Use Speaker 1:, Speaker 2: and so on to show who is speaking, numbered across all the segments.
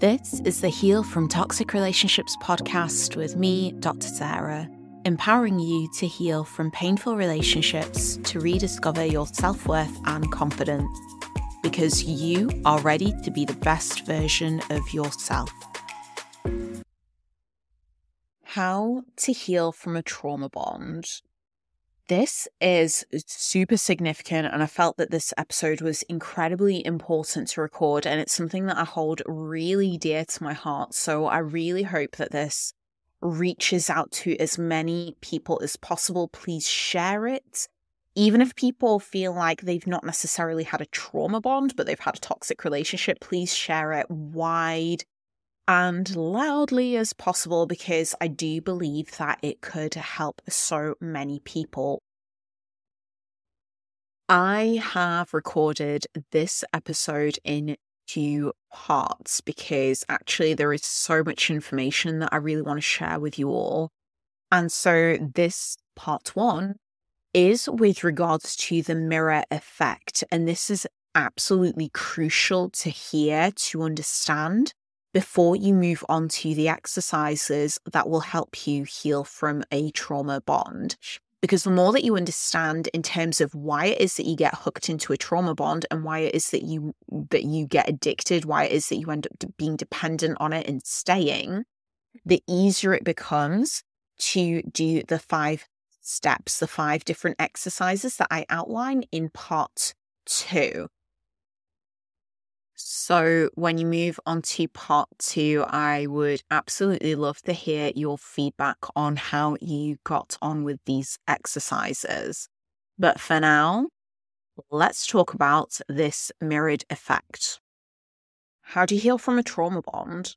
Speaker 1: This is the Heal from Toxic Relationships podcast with me, Dr. Sarah, empowering you to heal from painful relationships to rediscover your self worth and confidence because you are ready to be the best version of yourself. How to heal from a trauma bond. This is super significant, and I felt that this episode was incredibly important to record, and it's something that I hold really dear to my heart. So I really hope that this reaches out to as many people as possible. Please share it. Even if people feel like they've not necessarily had a trauma bond, but they've had a toxic relationship, please share it wide and loudly as possible because I do believe that it could help so many people. I have recorded this episode in two parts because actually there is so much information that I really want to share with you all. And so this part one is with regards to the mirror effect. And this is absolutely crucial to hear, to understand before you move on to the exercises that will help you heal from a trauma bond. Because the more that you understand in terms of why it is that you get hooked into a trauma bond and why it is that you that you get addicted, why it is that you end up being dependent on it and staying, the easier it becomes to do the five steps, the five different exercises that I outline in part two. So, when you move on to part two, I would absolutely love to hear your feedback on how you got on with these exercises. But for now, let's talk about this mirrored effect. How do you heal from a trauma bond?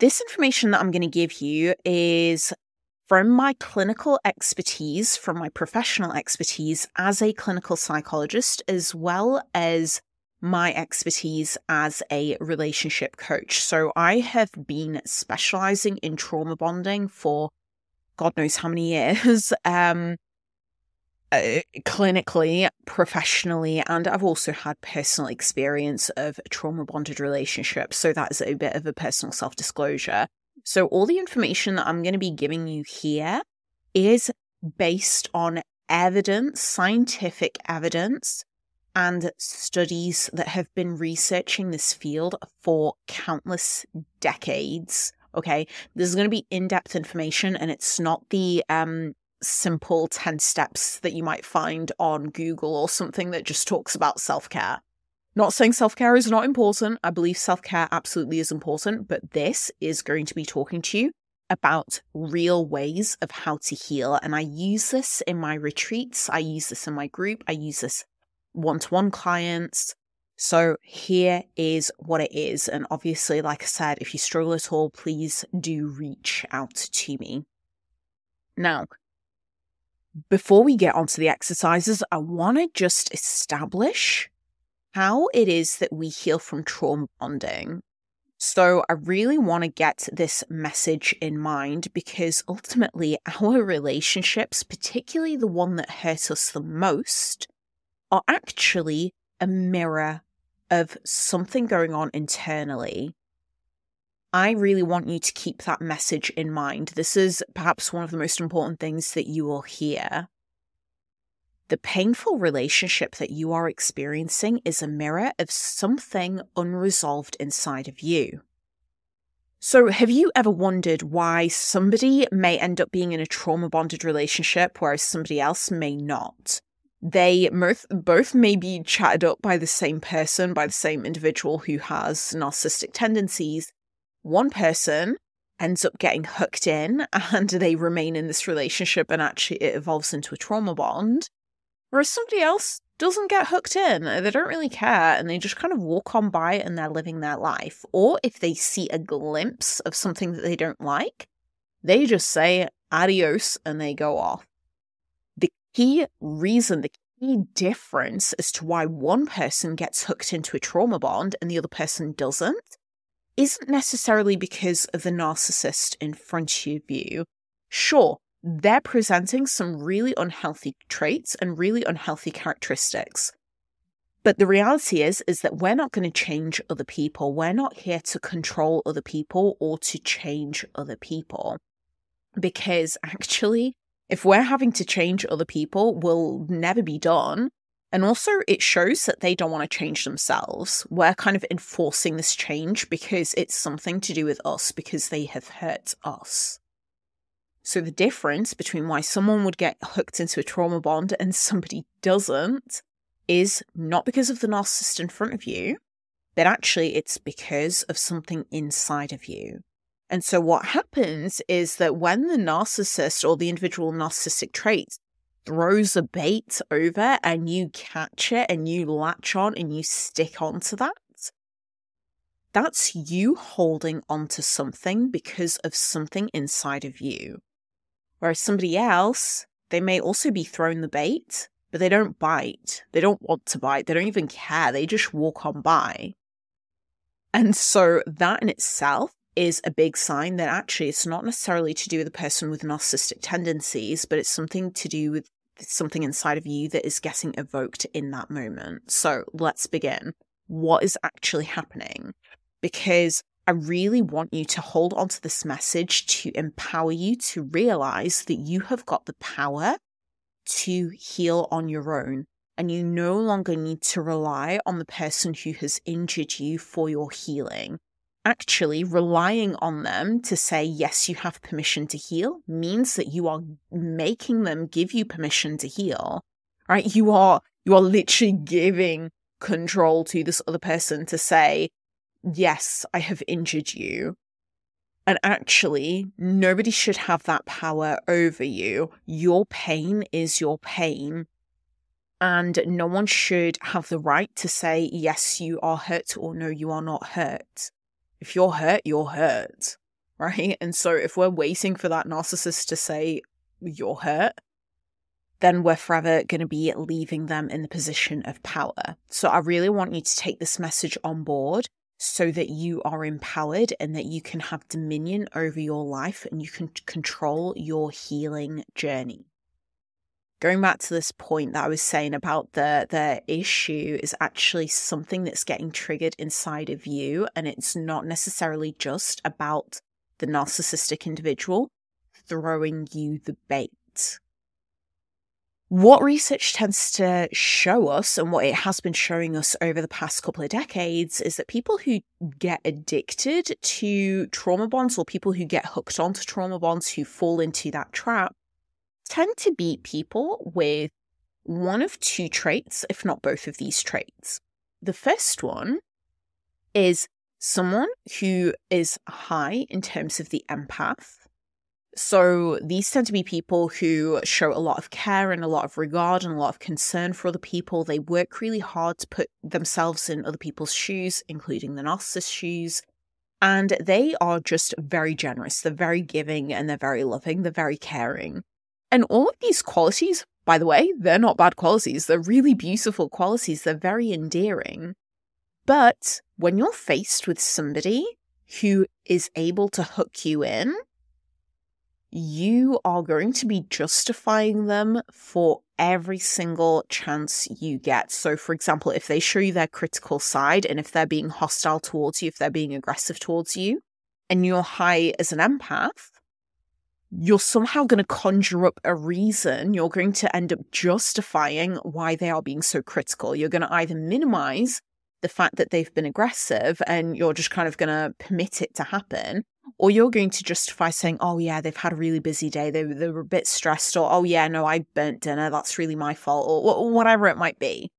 Speaker 1: This information that I'm going to give you is from my clinical expertise, from my professional expertise as a clinical psychologist, as well as my expertise as a relationship coach. So I have been specializing in trauma bonding for God knows how many years. Um, uh, clinically, professionally, and I've also had personal experience of trauma bonded relationships. So that is a bit of a personal self disclosure. So, all the information that I'm going to be giving you here is based on evidence, scientific evidence and studies that have been researching this field for countless decades. Okay, this is going to be in depth information, and it's not the um, simple 10 steps that you might find on Google or something that just talks about self care. Not saying self care is not important. I believe self care absolutely is important, but this is going to be talking to you about real ways of how to heal. And I use this in my retreats, I use this in my group, I use this one to one clients. So here is what it is. And obviously, like I said, if you struggle at all, please do reach out to me. Now, before we get onto the exercises, I want to just establish how it is that we heal from trauma bonding. So, I really want to get this message in mind because ultimately, our relationships, particularly the one that hurts us the most, are actually a mirror of something going on internally. I really want you to keep that message in mind. This is perhaps one of the most important things that you will hear. The painful relationship that you are experiencing is a mirror of something unresolved inside of you. So, have you ever wondered why somebody may end up being in a trauma bonded relationship, whereas somebody else may not? They both, both may be chatted up by the same person, by the same individual who has narcissistic tendencies. One person ends up getting hooked in and they remain in this relationship and actually it evolves into a trauma bond. Whereas somebody else doesn't get hooked in. Uh, they don't really care and they just kind of walk on by and they're living their life. Or if they see a glimpse of something that they don't like, they just say adios and they go off key reason, the key difference as to why one person gets hooked into a trauma bond and the other person doesn't isn't necessarily because of the narcissist in front of you. Sure, they're presenting some really unhealthy traits and really unhealthy characteristics. But the reality is, is that we're not going to change other people. We're not here to control other people or to change other people. Because actually, if we're having to change other people, we'll never be done. And also, it shows that they don't want to change themselves. We're kind of enforcing this change because it's something to do with us, because they have hurt us. So, the difference between why someone would get hooked into a trauma bond and somebody doesn't is not because of the narcissist in front of you, but actually it's because of something inside of you. And so what happens is that when the narcissist or the individual narcissistic trait throws a bait over and you catch it and you latch on and you stick onto that, that's you holding onto something because of something inside of you. Whereas somebody else, they may also be thrown the bait, but they don't bite. They don't want to bite. They don't even care. They just walk on by. And so that in itself is a big sign that actually it's not necessarily to do with a person with narcissistic tendencies, but it's something to do with something inside of you that is getting evoked in that moment. So let's begin. What is actually happening? Because I really want you to hold on to this message to empower you to realize that you have got the power to heal on your own. And you no longer need to rely on the person who has injured you for your healing actually relying on them to say, yes, you have permission to heal means that you are making them give you permission to heal, right? You are, you are literally giving control to this other person to say, yes, I have injured you. And actually, nobody should have that power over you. Your pain is your pain. And no one should have the right to say, yes, you are hurt or no, you are not hurt if you're hurt, you're hurt, right? And so if we're waiting for that narcissist to say, you're hurt, then we're forever going to be leaving them in the position of power. So I really want you to take this message on board so that you are empowered and that you can have dominion over your life and you can control your healing journey going back to this point that I was saying about the the issue is actually something that's getting triggered inside of you and it's not necessarily just about the narcissistic individual throwing you the bait. What research tends to show us, and what it has been showing us over the past couple of decades, is that people who get addicted to trauma bonds or people who get hooked onto trauma bonds who fall into that trap tend to be people with one of two traits, if not both of these traits. The first one is someone who is high in terms of the empath. So these tend to be people who show a lot of care and a lot of regard and a lot of concern for other people. They work really hard to put themselves in other people's shoes, including the narcissist's shoes. And they are just very generous. They're very giving and they're very loving. They're very caring. And all of these qualities, by the way, they're not bad qualities. They're really beautiful qualities. They're very endearing. But when you're faced with somebody who is able to hook you in, you are going to be justifying them for every single chance you get. So, for example, if they show you their critical side and if they're being hostile towards you, if they're being aggressive towards you, and you're high as an empath, you're somehow going to conjure up a reason. You're going to end up justifying why they are being so critical. You're going to either minimize the fact that they've been aggressive and you're just kind of going to permit it to happen, or you're going to justify saying, oh, yeah, they've had a really busy day. They, they were a bit stressed, or oh, yeah, no, I burnt dinner. That's really my fault, or whatever it might be.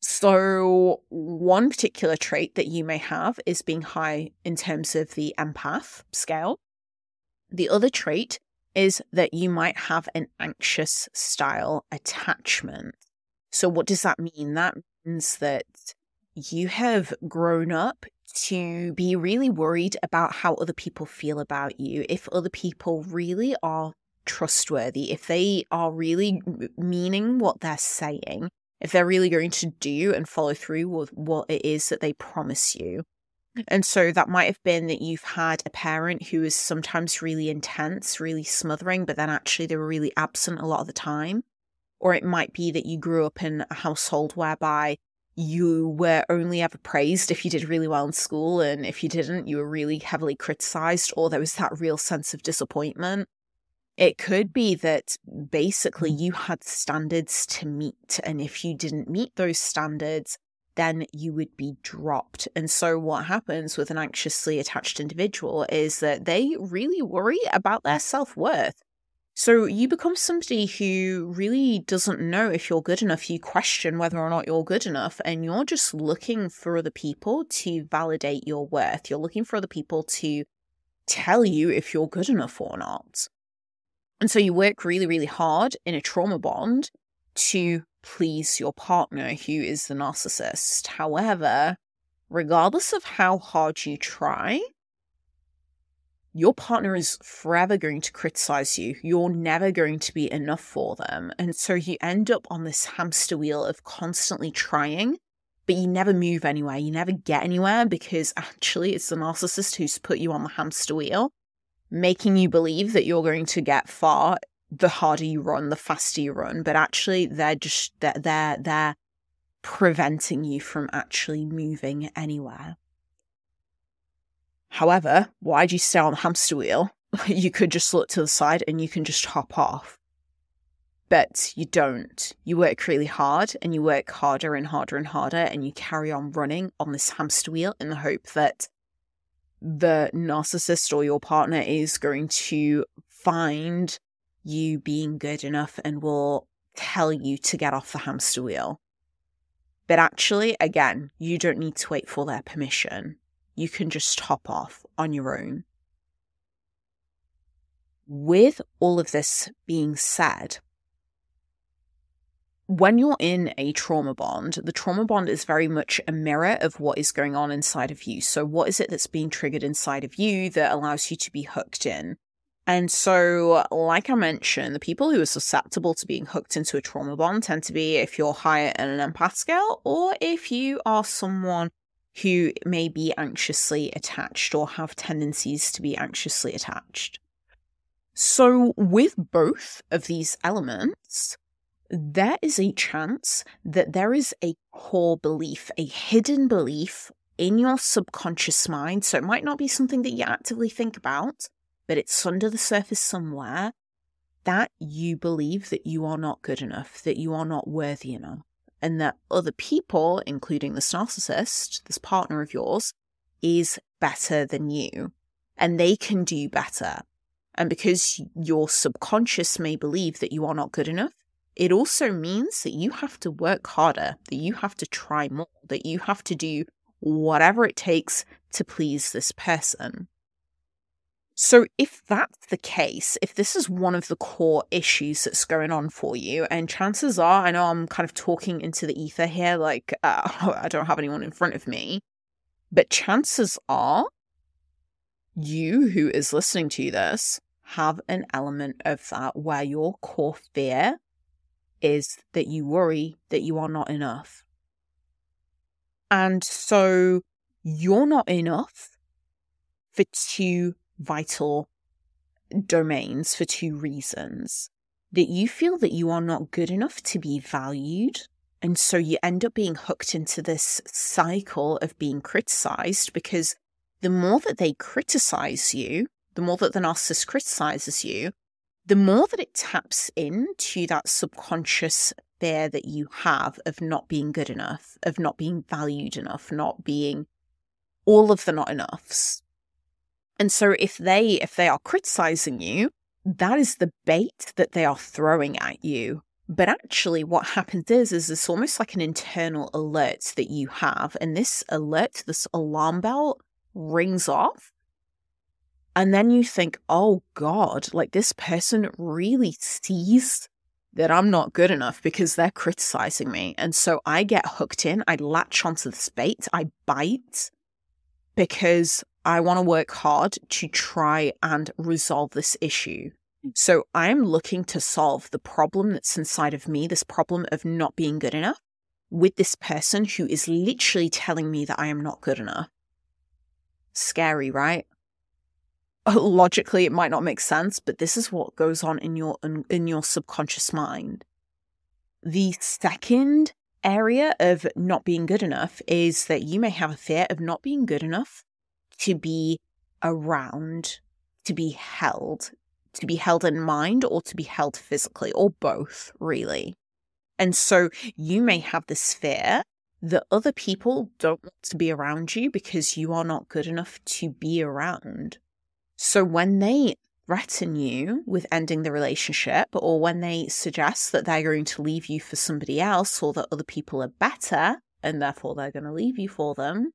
Speaker 1: So, one particular trait that you may have is being high in terms of the empath scale. The other trait is that you might have an anxious style attachment. So, what does that mean? That means that you have grown up to be really worried about how other people feel about you. If other people really are trustworthy, if they are really meaning what they're saying, if they're really going to do and follow through with what it is that they promise you. And so that might have been that you've had a parent who is sometimes really intense, really smothering, but then actually they were really absent a lot of the time. Or it might be that you grew up in a household whereby you were only ever praised if you did really well in school, and if you didn't, you were really heavily criticized, or there was that real sense of disappointment. It could be that basically mm. you had standards to meet, and if you didn't meet those standards, then you would be dropped. And so, what happens with an anxiously attached individual is that they really worry about their self worth. So you become somebody who really doesn't know if you're good enough. You question whether or not you're good enough, and you're just looking for other people to validate your worth. You're looking for other people to tell you if you're good enough or not. And so you work really, really hard in a trauma bond to please your partner who is the narcissist. However, regardless of how hard you try, your partner is forever going to criticize you. You're never going to be enough for them. And so you end up on this hamster wheel of constantly trying, but you never move anywhere. You never get anywhere because actually it's the narcissist who's put you on the hamster wheel, making you believe that you're going to get far the harder you run, the faster you run. But actually they're just they're they're, they're preventing you from actually moving anywhere. However, why do you stay on the hamster wheel? you could just look to the side and you can just hop off. But you don't. You work really hard and you work harder and harder and harder and you carry on running on this hamster wheel in the hope that the narcissist or your partner is going to find you being good enough and will tell you to get off the hamster wheel. But actually, again, you don't need to wait for their permission you can just hop off on your own. With all of this being said, when you're in a trauma bond, the trauma bond is very much a mirror of what is going on inside of you. So, what is it that's being triggered inside of you that allows you to be hooked in? And so, like I mentioned, the people who are susceptible to being hooked into a trauma bond tend to be if you're higher in an empath scale or if you are someone who may be anxiously attached or have tendencies to be anxiously attached. So, with both of these elements, there is a chance that there is a core belief, a hidden belief in your subconscious mind. So, it might not be something that you actively think about, but it's under the surface somewhere that you believe that you are not good enough, that you are not worthy enough and that other people, including this narcissist, this partner of yours, is better than you and they can do better. And because your subconscious may believe that you are not good enough, it also means that you have to work harder, that you have to try more, that you have to do whatever it takes to please this person. So, if that's the case, if this is one of the core issues that's going on for you, and chances are, I know I'm kind of talking into the ether here, like uh, I don't have anyone in front of me, but chances are you who is listening to this have an element of that where your core fear is that you worry that you are not enough. And so you're not enough for two vital domains for two reasons. That you feel that you are not good enough to be valued. And so you end up being hooked into this cycle of being criticized because the more that they criticize you, the more that the narcissist criticizes you, the more that it taps into that subconscious fear that you have of not being good enough, of not being valued enough, not being all of the not enoughs. And so if they if they are criticizing you, that is the bait that they are throwing at you. But actually what happens is is it's almost like an internal alert that you have and this alert, this alarm bell rings off. And then you think, "Oh god, like this person really sees that I'm not good enough because they're criticizing me. And so I get hooked in, I latch onto this bait, I bite because I want to work hard to try and resolve this issue. So I'm looking to solve the problem that's inside of me, this problem of not being good enough, with this person who is literally telling me that I am not good enough. Scary, right? Logically, it might not make sense, but this is what goes on in your in your subconscious mind. The second area of not being good enough is that you may have a fear of not being good enough to be around, to be held, to be held in mind, or to be held physically, or both, really. And so you may have this fear that other people don't want to be around you because you are not good enough to be around. So when they threaten you with ending the relationship, or when they suggest that they're going to leave you for somebody else, or that other people are better and therefore they're going to leave you for them,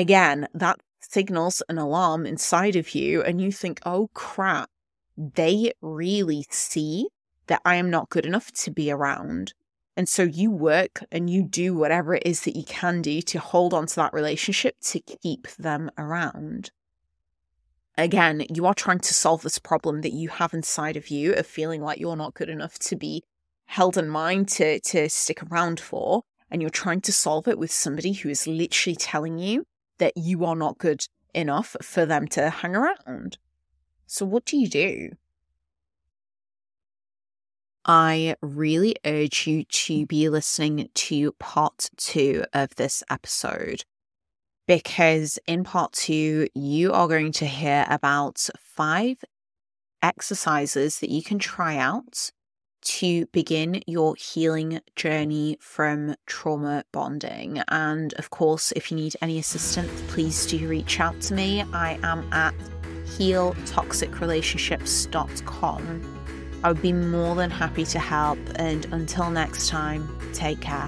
Speaker 1: again, that signals an alarm inside of you, and you think, oh crap, they really see that I am not good enough to be around. And so you work and you do whatever it is that you can do to hold on to that relationship to keep them around. Again, you are trying to solve this problem that you have inside of you of feeling like you're not good enough to be held in mind to, to stick around for. And you're trying to solve it with somebody who is literally telling you that you are not good enough for them to hang around. So, what do you do? I really urge you to be listening to part two of this episode because in part two, you are going to hear about five exercises that you can try out to begin your healing journey from trauma bonding. And of course, if you need any assistance, please do reach out to me. I am at healtoxicrelationships.com. I would be more than happy to help. And until next time, take care.